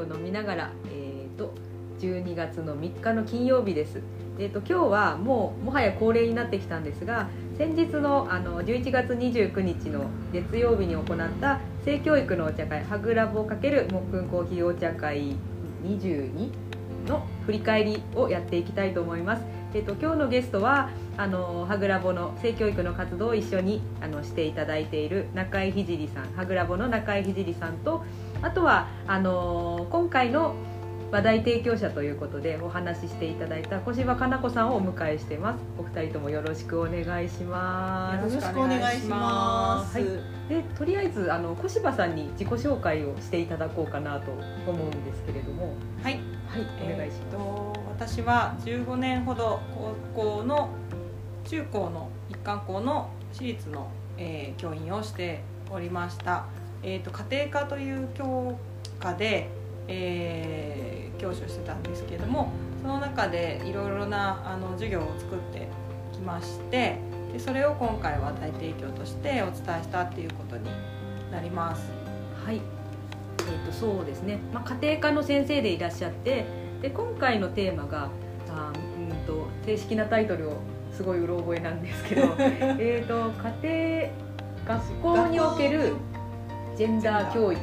を飲みながら、えー、と12月の3日の金曜日です。えー、と今日はもうもはや恒例になってきたんですが先日のあの11月29日の月曜日に行った性教育のお茶会「はぐらぼ×もっくんコーヒーお茶会22」の振り返りをやっていきたいと思います。えー、と今日のゲストはあのはぐらぼの性教育の活動を一緒にあのしていただいている中井聖さんはぐらぼの中井聖さんとあとはあの今回の話題提供者ということでお話ししていただいた小柴かな子さんをお迎えしてます。お二人ともよろしくお願いします。よろしくお願いします。はい、でとりあえずあの小柴さんに自己紹介をしていただこうかなと思うんですけれども。はい、はいお願いします、えーと私は15年ほど高校の中高の一貫校の私立の、えー教員をしておりました、えー、と家庭科という教科で、えー教師をしてたんですけれどもその中でいろいろなあの授業を作ってきましてでそれを今回は大提供としてお伝えしたっていうことになります。はい、えー、とそうですね、まあ、家庭科の先生でいらっしゃってで今回のテーマがあーうんと正式なタイトルをすごいうろ覚えなんですけど えーと家庭学校におけるジェンダー教育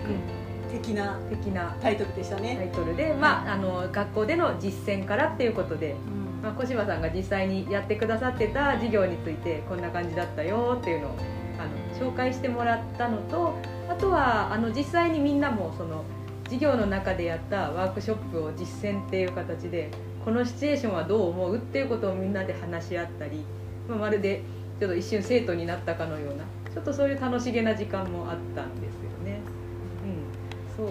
的な的なタイトルでしたタね。イトルで、まあ、あの学校での実践からっていうことで、まあ、小柴さんが実際にやってくださってた授業についてこんな感じだったよっていうのをあの紹介してもらったのとあとはあの実際にみんなもその授業の中でやったワークショップを実践っていう形でこのシチュエーションはどう思うっていうことをみんなで話し合ったり、まあ、まるでちょっと一瞬生徒になったかのようなちょっとそういう楽しげな時間もあったんですよそう。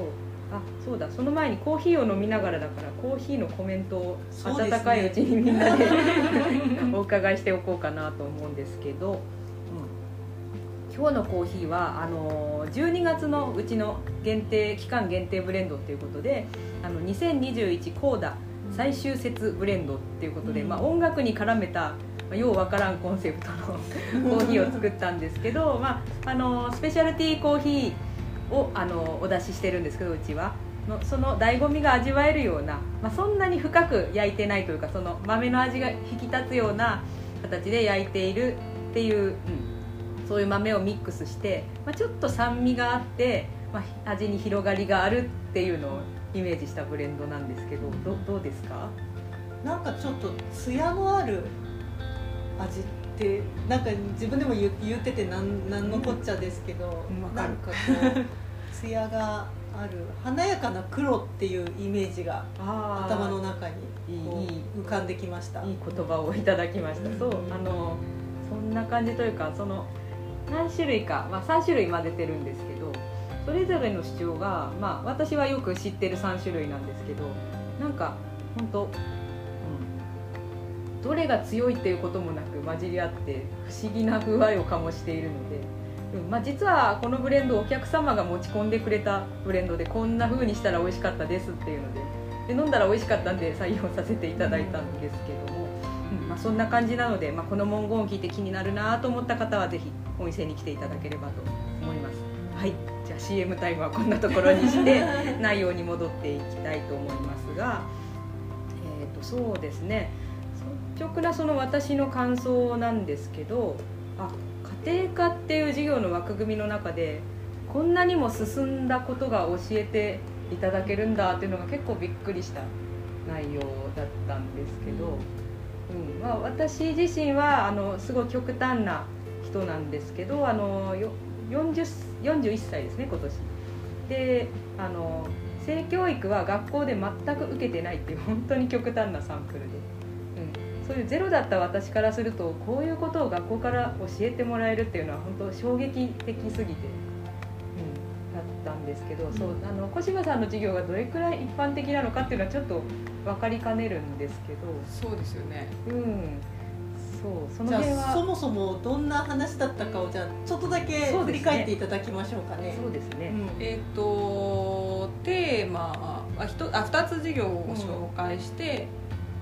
あそうだ。その前にコーヒーを飲みながらだからコーヒーのコメントを温かいうちにみんなで お伺いしておこうかなと思うんですけど、今日のコーヒーはあの12月のうちの限定期間限定ブレンドっていうことであの2021コーダ最終節ブレンドっていうことで、うん。まあ、音楽に絡めたまあようわからんコンセプトのコーヒーを作ったんですけど、まあ、あのスペシャルティーコーヒーをあのお出ししてるんですけどうちは。のその醍醐味が味わえるような、まあ、そんなに深く焼いてないというかその豆の味が引き立つような形で焼いているっていう、うん、そういう豆をミックスして、まあ、ちょっと酸味があって、まあ、味に広がりがあるっていうのをイメージしたブレンドなんですけどどうですか？なんかちょっと艶のある味ってなんか自分でも言う言っててなんなんのこっちゃですけど、うんなんかこう艶がある華やかな黒っていうイメージがあ頭の中に浮かんできました。いい言葉をいただきました、そうあのそんな感じというかその何種類か、まあ、3種類混ぜてるんですけどそれぞれの主張が、まあ、私はよく知ってる3種類なんですけどなんか本当、うん、どれが強いっていうこともなく混じり合って不思議な風合いを醸しているので。うんまあ、実はこのブレンドお客様が持ち込んでくれたブレンドでこんな風にしたら美味しかったですっていうのでで飲んだら美味しかったんで採用させていただいたんですけども、うんまあ、そんな感じなので、まあ、この文言を聞いて気になるなと思った方はぜひお店に来ていただければと思います。はい。じゃあ CM タイムはこんなところにして 内容に戻っていきたいと思いますが。えっ、とそうですね。率直なその私の感想なんですけどあ家庭科っていう授業の枠組みの中でこんなにも進んだことが教えていただけるんだっていうのが結構びっくりした内容だったんですけど、うんまあ、私自身はあのすごい極端な人なんですけどあの 40, 41歳ですね今年。であの性教育は学校で全く受けてないっていう本当に極端なサンプルで、そういうゼロだった私からするとこういうことを学校から教えてもらえるっていうのは本当衝撃的すぎて、うん、だったんですけど、そうあの小柴さんの授業がどれくらい一般的なのかっていうのはちょっと分かりかねるんですけど、そうですよね。うん、そうそのじゃ辺はあそもそもどんな話だったかをじゃあちょっとだけ振り返っていただきましょうかね。そうですね、うん。えっ、とテーマあひとあ2つ授業を紹介して、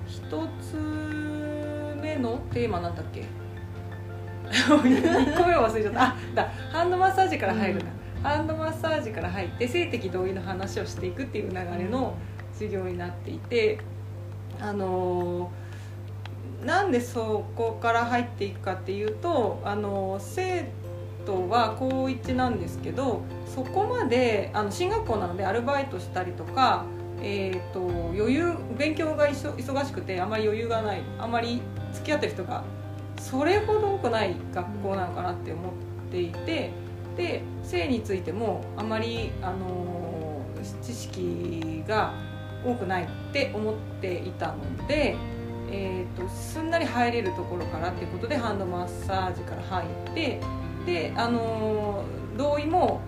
一1つ目の？テーマなんだっけ？1個目を忘れちゃった。あだ。ハンドマッサージから入るんだ、ハンドマッサージから入って性的同意の話をしていくっていう流れの授業になっていてあのなんでそこから入っていくかっていうとあの生徒は高1なんですけどそこまであの進学校なのでアルバイトしたりとか、えー、と余裕勉強が忙しくてあまり余裕がないあまり付き合ってる人がそれほど多くない学校なのかなって思っていてで性についてもあまり、あの知識が多くないって思っていたので。えーと、すんなり入れるところからっていうことでハンドマッサージから入ってで、あの同意も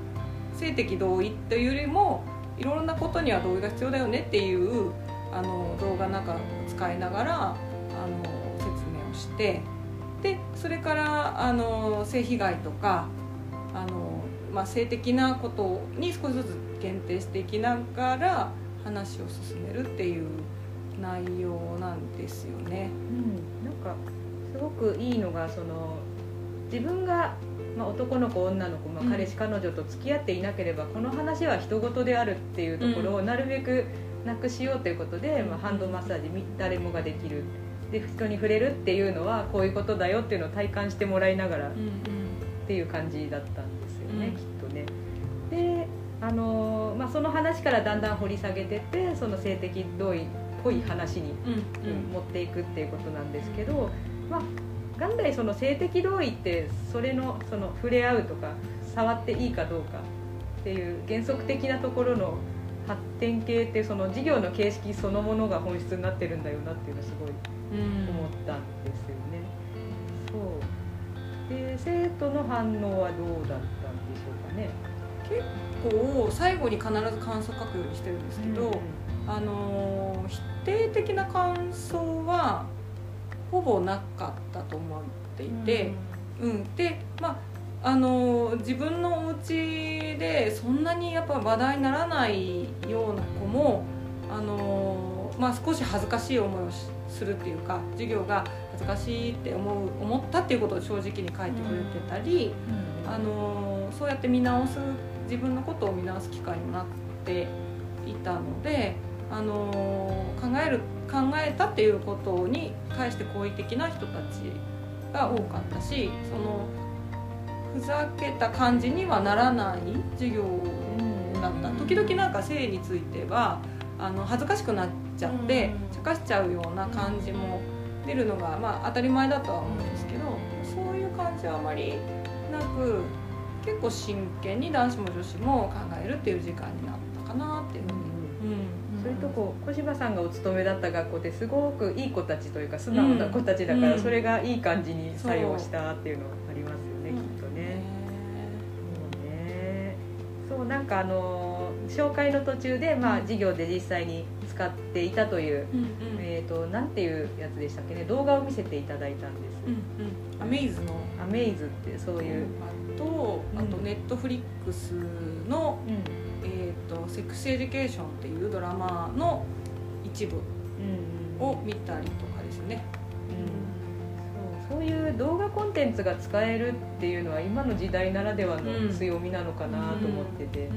性的同意というよりもいろんなことには同意が必要だよねっていうあの動画なんか使いながらしてでそれからあの性被害とかあの、まあ、性的なことに少しずつ限定していきながら話を進めるっていう内容なんですよね。うん、なんかすごくいいのがその自分が、まあ、男の子女の子、まあ、彼氏彼女と付き合っていなければ、この話は人事であるっていうところをなるべくなくしようということで、まあ、ハンドマッサージ誰もができるで人に触れるっていうのはこういうことだよっていうのを体感してもらいながらっていう感じだったんですよね、きっとね。であのまあ、その話からだんだん掘り下げてってその性的同意ぽい話に、持っていくっていうことなんですけど、まあ、元来その性的同意ってそれのその触れ合うとか触っていいかどうかっていう原則的なところの発展系ってその事業の形式そのものが本質になってるんだよなっていうのすごい思ったんですよね。そうで生徒の反応はどうだったんでしょうかね。結構最後に必ず感想書くようにしてるんですけど、うんあの否定的な感想はほぼなかったと思っていて、うん、うん、でまああの自分のお家でそんなにやっぱ話題にならないような子もあの、まあ、少し恥ずかしい思いをするっていうか授業が恥ずかしいって思う思ったっていうことを正直に書いてくれてたり、うん、あのそうやって見直す自分のことを見直す機会になっていたのであの考える考えたっていうことに対して好意的な人たちが多かったしそのふざけた感じにはならない授業だった。時々なんか性についてはあの恥ずかしくなっちゃって茶化しちゃうような感じも出るのが、まあ、当たり前だとは思うんですけどそういう感じはあまりなく結構真剣に男子も女子も考えるっていう時間になったかなっていうふうに、うんそういうとこ小柴さんがお勤めだった学校ですごくいい子たちというか素直な子たちだから、それがいい感じに作用したっていうのありますそうなんかあの紹介の途中で、まあ、授業で実際に使っていたという、うんうん、えっ、ー、となんていうやつでしたっけね動画を見せていただいたんです。うんうん、 AMAZE の。 AMAZE ってそういう、あとあと Netflix の、うん。えーと「セックスエデュケーション」っていうドラマの一部を見たりとかですね。うん、そういう動画コンテンツが使えるっていうのは今の時代ならではの強みなのかなと思ってて、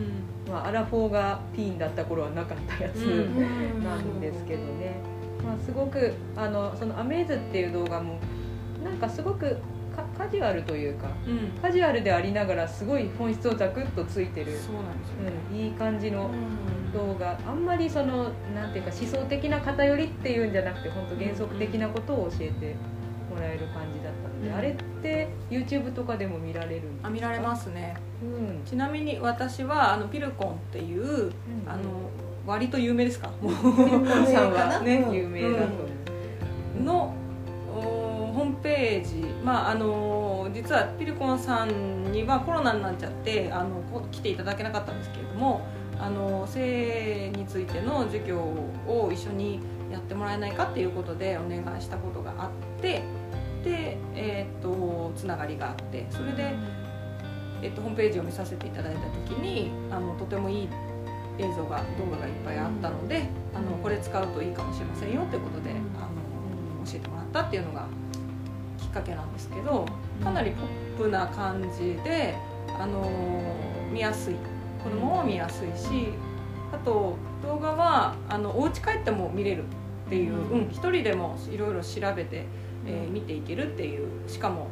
まあ、アラフォーがティーンだった頃はなかったやつなんですけどね、まあ、すごくあのその「アメイズ」っていう動画もなんかすごくカジュアルというか、うん、カジュアルでありながらすごい本質をザクッとついてるそうなんですよ、ね、うん、いい感じの動画、あんまりそのなんていうか思想的な偏りっていうんじゃなくて本当原則的なことを教えてもらえる感じだったので、うん、あれって YouTube とかでも見られるんですか？あ見られますね、うん、ちなみに私はあのピルコンっていう、うん、あの割と有名ですか？もうさんは。ね有名だと思う、のホームページ、まあ、あの実はピルコンさんにはコロナになっちゃってあの来ていただけなかったんですけれどもあの性についての授業を一緒にやってもらえないかっていうことでお願いしたことがあってで、えーと、つながりがあってそれで、えーと、ホームページを見させていただいた時にあのとてもいい映像が動画がいっぱいあったので、あのこれ使うといいかもしれませんよということで、あの教えてもらったっていうのがきっかけなんですけどかなりポップな感じで、あの見やすい。子供も見やすいしあと動画はあのお家帰っても見れるっていう、うん一人でもいろいろ調べて、えー見ていけるっていうしかも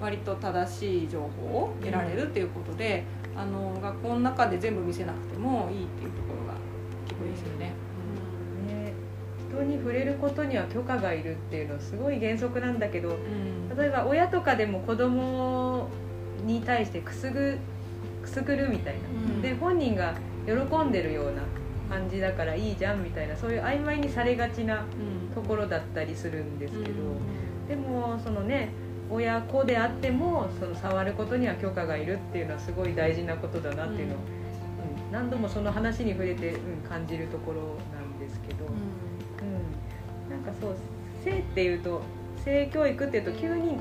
割と正しい情報を得られるっていうことで、あの学校の中で全部見せなくてもいいっていうところが結構いいですよね。ね。人に触れることには許可がいるっていうのはすごい原則なんだけどうん。例えば親とかでも子供に対してくすぐくすぐるみたいな、うん。で本人が喜んでるような感じだからいいじゃんみたいなそういう曖昧にされがちなうん。ところだったりするんですけど、うんでもそのね親子であってもその触ることには許可がいるっていうのはすごい大事なことだなっていうのを、うん。何度もその話に触れて、うん、感じるところなんですけど、うん、なんかそう性っていうと性教育っていうと急に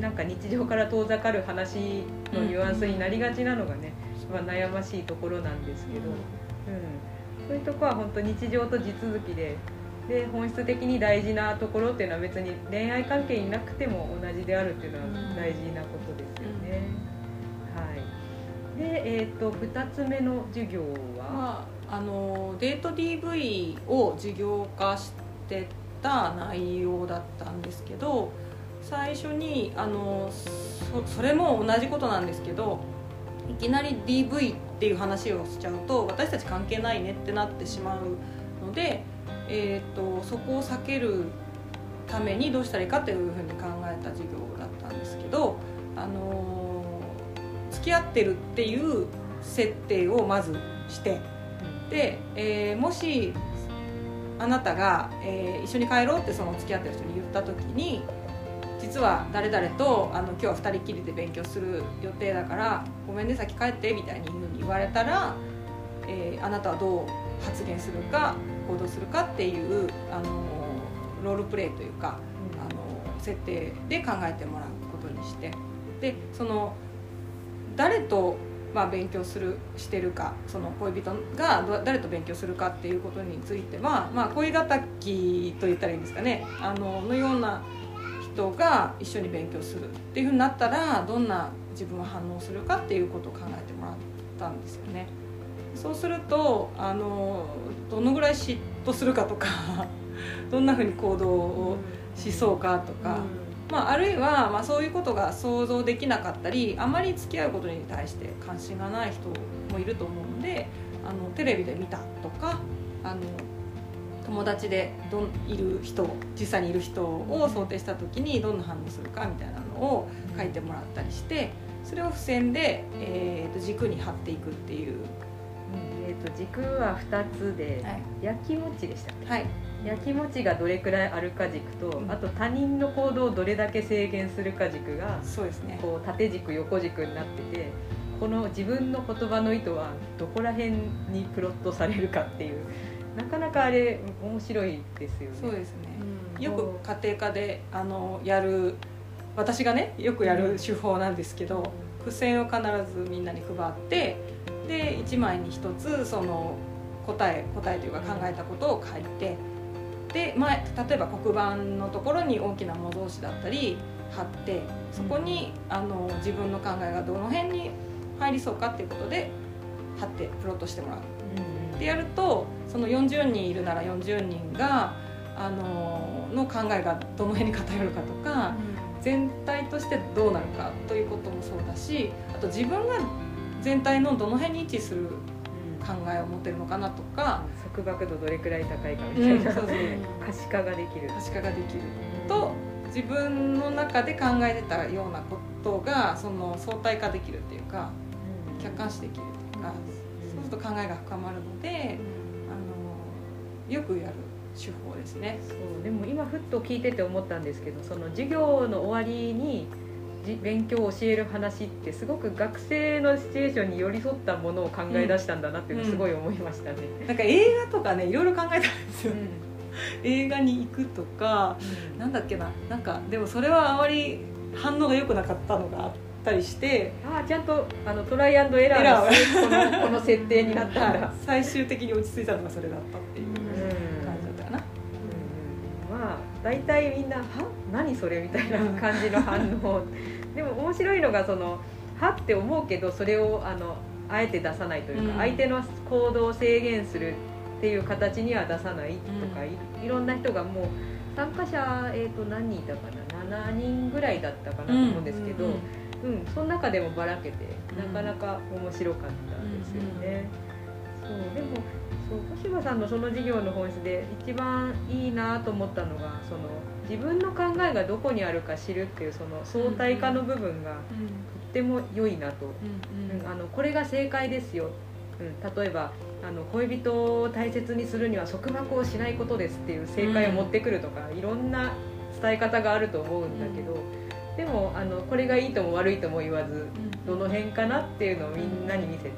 なんか日常から遠ざかる話のニュアンスになりがちなのがね、まあ、悩ましいところなんですけど、うん、そういうとこは本当日常と地続きでで本質的に大事なところっていうのは別に恋愛関係になくても同じであるっていうのは大事なことですよね。はい、で、えー、と2つ目の授業は、まあ、あのデート DV を事業化してた内容だったんですけど最初にあのそそれも同じことなんですけどいきなり DV っていう話をしちゃうと私たち関係ないねってなってしまうので、えー、とそこを避けるためにどうしたらいいかっていうふうに考えた授業だったんですけど、あの付き合ってるっていう設定をまずしてで、えーもしあなたが、えー一緒に帰ろうってその付き合ってる人に言った時に実は誰々とあの今日は2人きりで勉強する予定だからごめんね先帰ってみたいに言われたら、えーあなたはどう発言するか行動するかっていうあのロールプレイというかあの設定で考えてもらうことにして。でその誰と、まあ、勉強するしてるかその恋人がど誰と勉強するかっていうことについては、まあ、恋敵と言ったらいいんですかね。あののような人が一緒に勉強するっていうふうになったらどんな自分は反応するかっていうことを考えてもらったんですよね。そうするとあのどのぐらい嫉妬するかとか どんなふうに行動をしそうかとか、まあ、あるいは、まあ、そういうことが想像できなかったりあまり付き合うことに対して関心がない人もいると思うのであのテレビで見たとかあの友達でどんいる人実際にいる人を想定した時にどんな反応するかみたいなのを書いてもらったりしてそれを付箋で、えーと軸に貼っていくっていう、と軸は2つで、はい。焼きもちでしたっけ？はい。焼きもちがどれくらいあるか軸と、うん。あと他人の行動をどれだけ制限するか軸がそうですね。こう縦軸横軸になっててこの自分の言葉の意図はどこら辺にプロットされるかっていうなかなかあれ面白いですよね。そうですね。うん。よく家庭科であのやる私がねよくやる手法なんですけど、付箋を必ずみんなに配ってで1枚に1つその答え答えというか考えたことを書いてで前例えば黒板のところに大きな模造紙だったり貼ってそこにあの自分の考えがどの辺に入りそうかっていうことで貼ってプロットしてもらう。うんでやるとその40人いるなら40人があのの考えがどの辺に偏るかとか全体としてどうなるかということもそうだしあと自分が全体のどの辺に位置する考えを持ってるのかなとか、束縛度どれくらい高いかみうん、たいな、そうそう可視化ができる。可視化ができる。と自分の中で考えてたようなことがその相対化できるっていうかうん。客観視できるっていうかそうすると考えが深まるのであのよくやる手法ですね。そう。でも今ふっと聞いてて思ったんですけどその授業の終わりにじ勉強を教える話ってすごく学生のシチュエーションに寄り添ったものを考え出したんだなっていうのをすごい思いましたね。なんか映画とかねいろいろ考えたんですよ、映画に行くとかなんだっけななんかでもそれはあまり反応が良くなかったのがあったりしてああちゃんとあのトライアンドエラーのこの この設定になったんだ。は い最終的に落ち着いたのがそれだったっていううん感じだったかな、うん。まあ大体みんな「は何それ?」みたいな感じの反応 でも面白いのがその「は?」って思うけどそれをあのあえて出さないというか、うん。相手の行動を制限するっていう形には出さないとか、いいろんな人がもう参加者、えー、と何人いたかな7人ぐらいだったかなと思うんですけど、うんその中でもばらけてなかなか面白かったですよね。そうでもそう小柴さんのその授業の本質で一番いいなと思ったのがその自分の考えがどこにあるか知るっていうその相対化の部分がとっても良いなと、うんあのこれが正解ですよ、うん、例えばあの恋人を大切にするには束縛をしないことですっていう正解を持ってくるとか、いろんな伝え方があると思うんだけど、でもあのこれがいいとも悪いとも言わずどの辺かなっていうのをみんなに見せて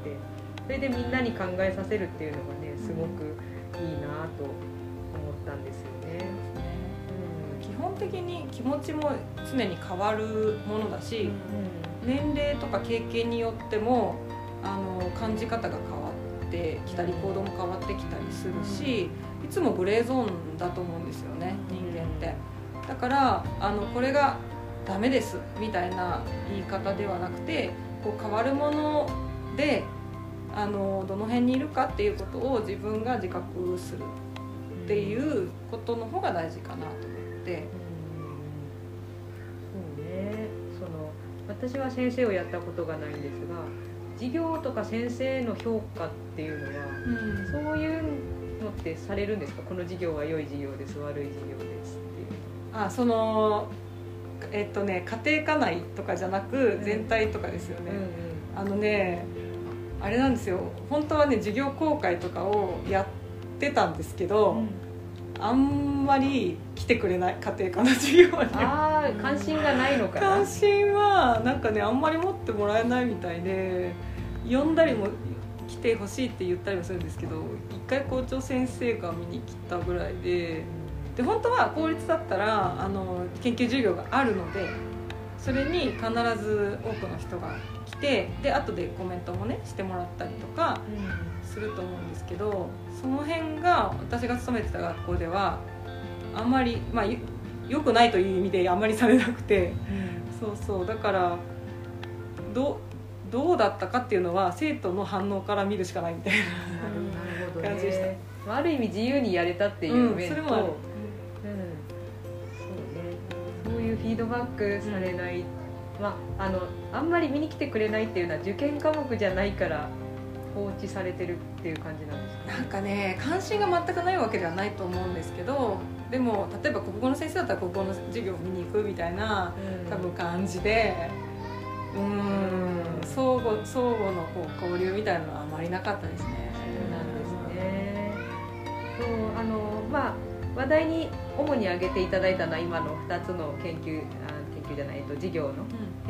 それでみんなに考えさせるっていうのがねすごくいいなと思ったんですよね。基本的に気持ちも常に変わるものだし、うん年齢とか経験によってもあの感じ方が変わってきたり行動も変わってきたりするし、いつもグレーゾーンだと思うんですよね人間って。だからあのこれがダメですみたいな言い方ではなくてこう変わるものであのどの辺にいるかっていうことを自分が自覚するっていうことの方が大事かなと思って。そうね。その私は先生をやったことがないんですが授業とか先生の評価っていうのはそういうのってされるんですか？この授業は良い授業です悪い授業ですっていう。あそのえっとね家庭科内とかじゃなくん。全体とかですよね、うん。あのねあれなんですよ。本当はね授業公開とかをやってたんですけど、うん。あんまり来てくれない家庭科の授業にああ関心がないのかな。関心はなんかねあんまり持ってもらえないみたいで呼んだりも来てほしいって言ったりもするんですけど一回校長先生が見に来たぐらいでで本当は公立だったらあの研究授業があるのでそれに必ず多くの人が来てで後でコメントもねしてもらったりとかすると思うんですけどその辺が私が勤めてた学校ではあんまりまあよ良くないという意味であんまりされなくてそうそうだからどうどうだったかっていうのは生徒の反応から見るしかないみたいな。感じでした。ねある意味自由にやれたっていう面と、それもある。うん。そうね、そういうフィードバックされない、まあ、あのあんまり見に来てくれないっていうのは受験科目じゃないから放置されてるっていう感じなんですか？なんかね関心が全くないわけではないと思うんですけどでも例えば国語の先生だったら国語の授業を見に行くみたいな多分感じでうーん相互相互のこう交流みたいなのはあまりなかったですね。そうなんですね。そうあのまあ話題に主に挙げていただいたのは今の2つの研究あ研究じゃないと授業の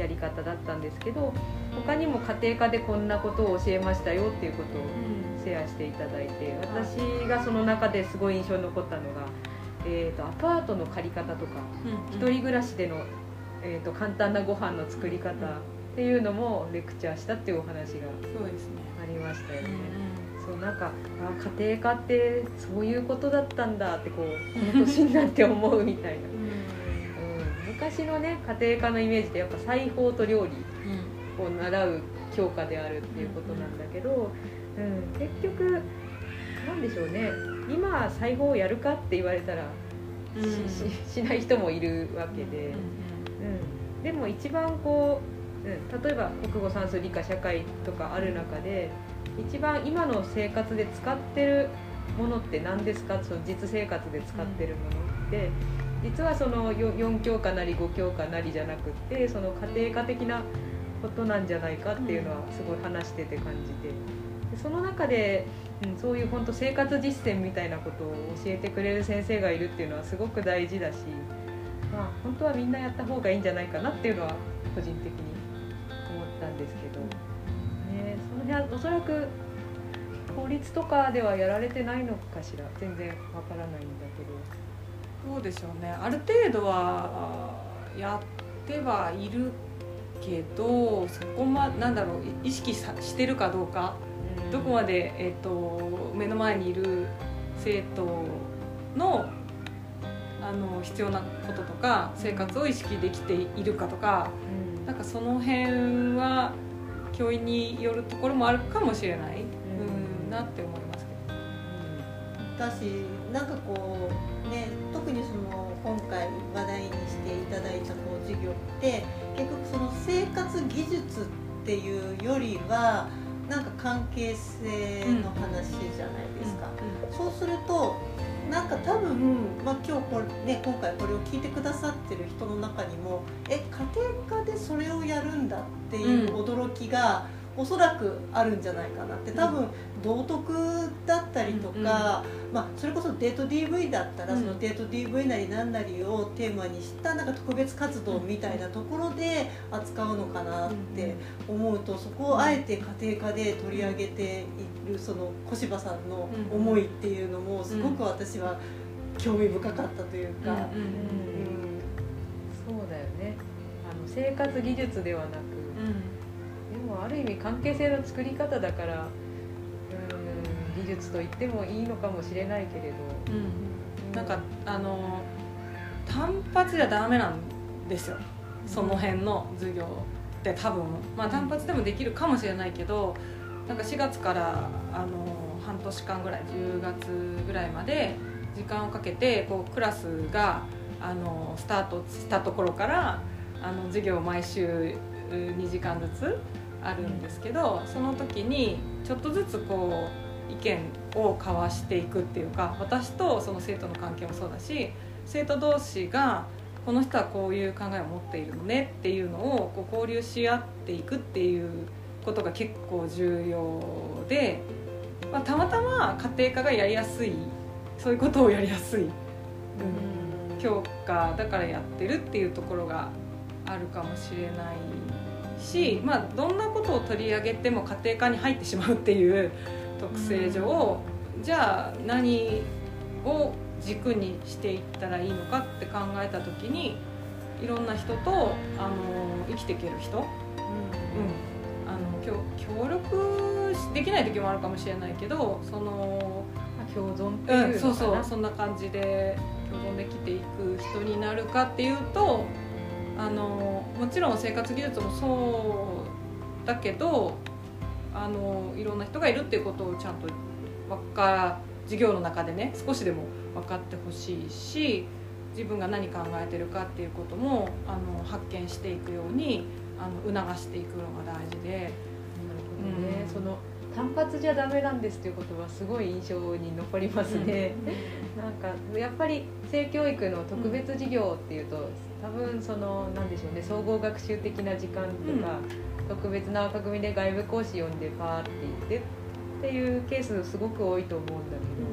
やり方だったんですけど他にも家庭科でこんなことを教えましたよっていうことをシェアしていただいて私がその中ですごい印象に残ったのが、えー、とアパートの借り方とかうん一人暮らしでの、えー、と簡単なご飯の作り方っていうのもレクチャーしたっていうお話が。ありましたようんね。そうなんかあ家庭科ってそういうことだったんだってこうこの年になって思うみたいな、うん、昔のね家庭科のイメージってやっぱ裁縫と料理を習う教科であるっていうことなんだけど、うん、結局なんでしょうね。今裁縫をやるかって言われたらうん。し,し、しない人もいるわけで、うん、でも一番こう、うん、例えば国語算数理科社会とかある中で一番今の生活で使ってるものって何ですか？その実生活で使ってるものって、実はその 4, 教科なり5教科なりじゃなくてその家庭科的なことなんじゃないかっていうのはすごい話してて感じて。でその中で、うん、そういう本当生活実践みたいなことを教えてくれる先生がいるっていうのはすごく大事だし、まあ、本当はみんなやった方がいいんじゃないかなっていうのは個人的に思ったんですけど、ね、その辺はおそらく法律とかではやられてないのかしら。全然わからないんだけど。どうでしょうね。ある程度はやってはいるけどそこまなんだろうい意識さしてるかどうか。どこまで、えっと目の前にいる生徒のあの必要なこととか生活を意識できているかとかうん。なんかその辺は教員によるところもあるかもしれない、うん、なって思いますけだしなんかこうね今回話題にしていただいたこう授業って結局その生活技術っていうよりはなんか関係性の話じゃないですか、そうするとなんか多分、まあ、今日これ、ね、今回これを聞いてくださってる人の中にもえ家庭科でそれをやるんだっていう驚きが、おそらくあるんじゃないかなって。多分道徳だったりとか、うん、まあ、それこそデート DV だったら、そのデート DV なり何なりをテーマにしたなんか特別活動みたいなところで扱うのかなって思うとそこをあえて家庭科で取り上げているその小柴さんの思いっていうのもすごく私は興味深かったというか。そうだよね。あの生活技術ではなく、でもある意味関係性の作り方だからうん技術と言ってもいいのかもしれないけれど、うん、なんかあの単発じゃダメなんですよ。その辺の授業って多分。まあ単発でもできるかもしれないけどなんか4月からあの半年間ぐらい10月ぐらいまで時間をかけてこうクラスがあのスタートしたところからあの授業を毎週2時間ずつあるんですけどその時にちょっとずつこう意見を交わしていくっていうか私とその生徒の関係もそうだし生徒同士がこの人はこういう考えを持っているのねっていうのをこう交流し合っていくっていうことが結構重要で、まあ、たまたま家庭科がやりやすいそういうことをやりやすい、うん、教科だからやってるっていうところがあるかもしれないし、まあ、どんなことを取り上げても家庭科に入ってしまうっていう特性上、じゃあ何を軸にしていったらいいのかって考えた時にいろんな人とあの生きていける人、うん、うん、あの協力できない時もあるかもしれないけどその共存っていう、うん、そうそうそんな感じで共存できていく人になるかっていうとあのもちろん生活技術もそうだけどあのいろんな人がいるっていうことをちゃんと分か授業の中でね少しでも分かってほしいし自分が何考えてるかっていうこともあの発見していくようにあの促していくのが大事で。なるほどね、うん、その単発じゃダメなんですということはすごい印象に残りますね、うん、なんかやっぱり性教育の特別授業っていうと、多分そのなんでしょうね総合学習的な時間とか、うん、特別な枠組みで外部講師呼んでパーって言ってっていうケースすごく多いと思うんだけど、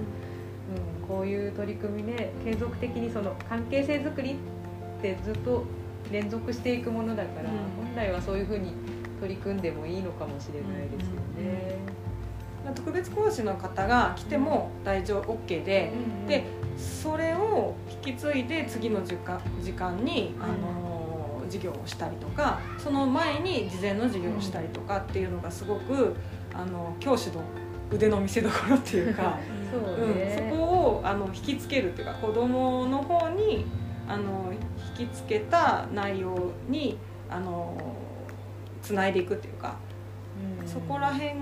うん、うん、こういう取り組みね継続的にその関係性づくりってずっと連続していくものだから、うん、本来はそういうふうに取り組んでもいいのかもしれないですよね。特別講師の方が来ても大丈夫 OK で、でそれを引き継いで次の時間時間に、あの授業をしたりとかその前に事前の授業をしたりとかっていうのがすごくあの教師の腕の見せ所っていうか そう、ね、うん、そこをあの引きつけるっていうか子どもの方にあの引きつけた内容にあのつないでいくっていうか、うん、そこら辺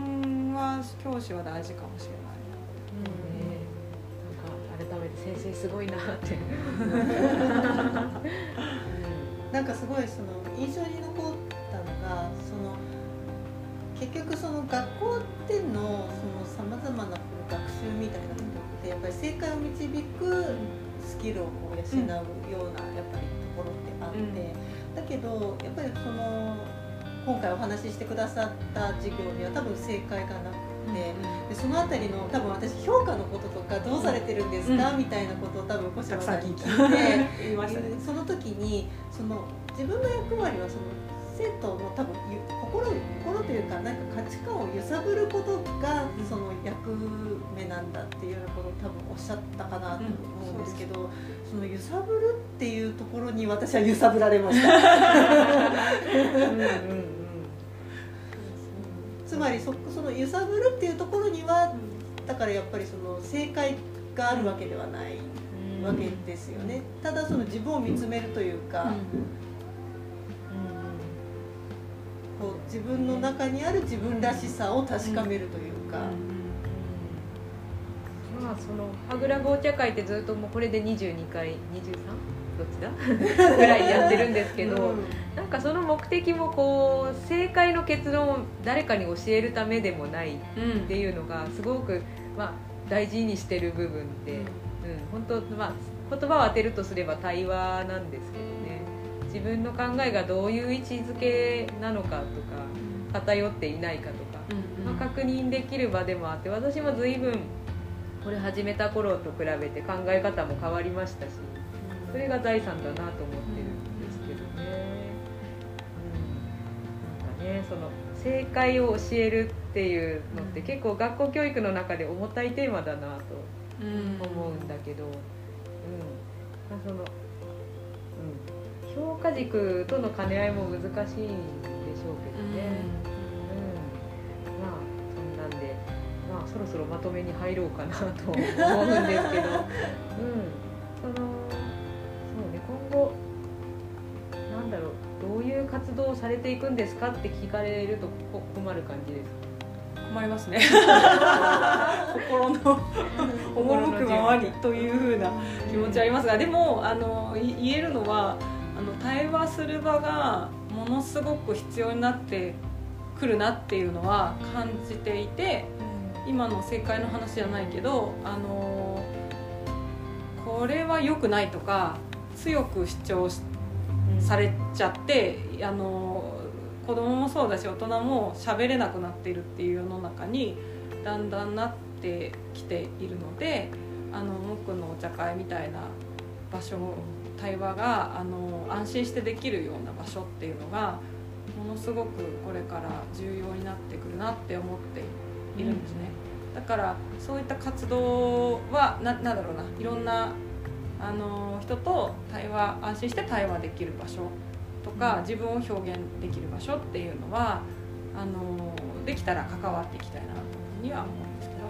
は教師は大事かもしれない。うん、なんか改めて先生すごいなって。なんかすごいその印象に残ったのがその結局その学校でのさまざまな学習みたいなことってやっぱり正解を導くスキルをこう養うようなやっぱりところってあって、だけどやっぱりその今回お話ししてくださった授業には多分正解がなくて、でその辺りの多分私評価のこととかどうされてるんですか、みたいなことを多分小島さんに聞いてその時にその自分の役割はその生徒の多分心心というかなんか価値観を揺さぶることがその役目なんだっていうようなことを多分おっしゃったかなと思うんですけど、うん、その揺さぶるっていうところに私は揺さぶられました。うんうんつまりそその揺さぶるっていうところにはだからやっぱりその正解があるわけではないわけですよね、ただその自分を見つめるというか、こ自分の中にある自分らしさを確かめるというか、まあそのはぐら紅茶会ってずっともうこれで22回 23? どっちだ？ぐらいやってるんですけど、うん。なんかその目的もこう正解の結論を誰かに教えるためでもないっうんていうのがすごく、まあ、大事にしてる部分で、うん。本当まあ言葉を当てるとすれば対話なんですけどね。自分の考えがどういう位置づけなのかとか偏っていないかとか、まあ、確認できる場でもあって私も随分これ始めた頃と比べて考え方も変わりましたしそれが財産だなと思ってるんですけどね。うん、なんかねその正解を教えるっていうのって結構学校教育の中で重たいテーマだなと思うんだけど、うん。まあ、その、うん、評価軸との兼ね合いも難しいんでしょうけどね。うん、まあそんなんで、まあそろそろまとめに入ろうかなと思うんですけど、うん、活動をされていくんですかって聞かれるとこ困る感じですか？困りますね。心の赴くままにというふうな気持ちはありますがでもあのい言えるのはあの対話する場がものすごく必要になってくるなっていうのは感じていて今の正解の話じゃないけどあのこれは良くないとか強く主張しされちゃってあの子供もそうだし大人も喋れなくなっているっていう世の中にだんだんなってきているのであの僕のお茶会みたいな場所対話があの安心してできるような場所っていうのがものすごくこれから重要になってくるなって思っているんですね。だからそういった活動はななんだろうないろんなあの人と対話安心して対話できる場所とか、自分を表現できる場所っていうのはあのできたら関わっていきたいなというふうには思うんですけど。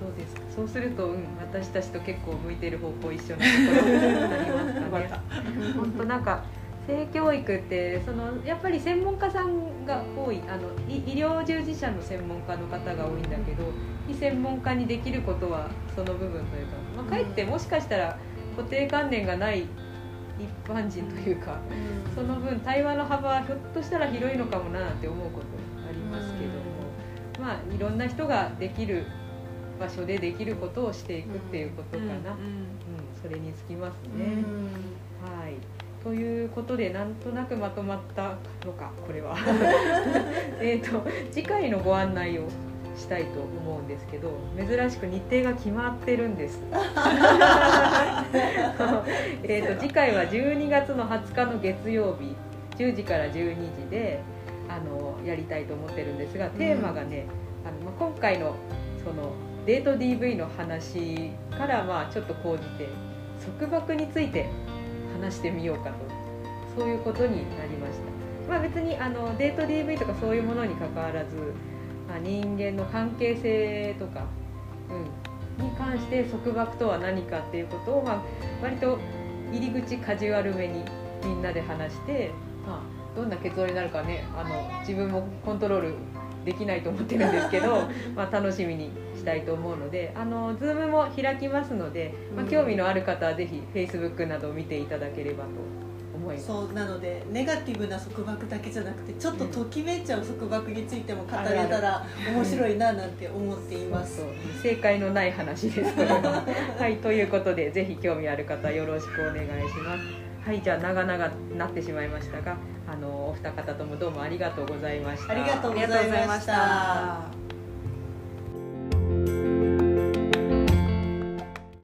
そうです。かそうすると、うん、私たちと結構向いてる方向一緒なところになりますかね。本当なんか性教育ってそのやっぱり専門家さんが多いあのい医療従事者の専門家の方が多いんだけど非専門家にできることはその部分というか、まあ、かえってもしかしたら固定観念がない一般人というかその分対話の幅はひょっとしたら広いのかもななんて思うことありますけども、まあいろんな人ができる場所でできることをしていくっていうことかな、うんそれにつきますね。はい。ということでなんとなくまとまったのかこれは。えっと次回のご案内をしたいと思うんですけど珍しく日程が決まってるんです。えーと次回は12月の20日の月曜日10時から12時であのやりたいと思ってるんですがテーマがね、あのまあ、今回のそのデート DV の話からまあちょっと講じて束縛について話してみようかとそういうことになりました、まあ、別にあのデート DV とかそういうものにかかわらず、まあ、人間の関係性とか、うん、に関して束縛とは何かっていうことを、まあ、割と入り口カジュアルめにみんなで話して、まあ、どんな結論になるかねあの自分もコントロールできないと思ってるんですけど まあ楽しみにしたいと思うのであの Zoom も開きますので、まあ、興味のある方はぜひ Facebook などを見ていただければと思います。そうなのでネガティブな束縛だけじゃなくてちょっとときめいちゃう束縛についても語れたら面白いななんて思っています正解のない話ですこれははいということでぜひ興味ある方よろしくお願いします。はいじゃあ長々なってしまいましたがあのお二方ともどうもありがとうございました。ありがとうございました。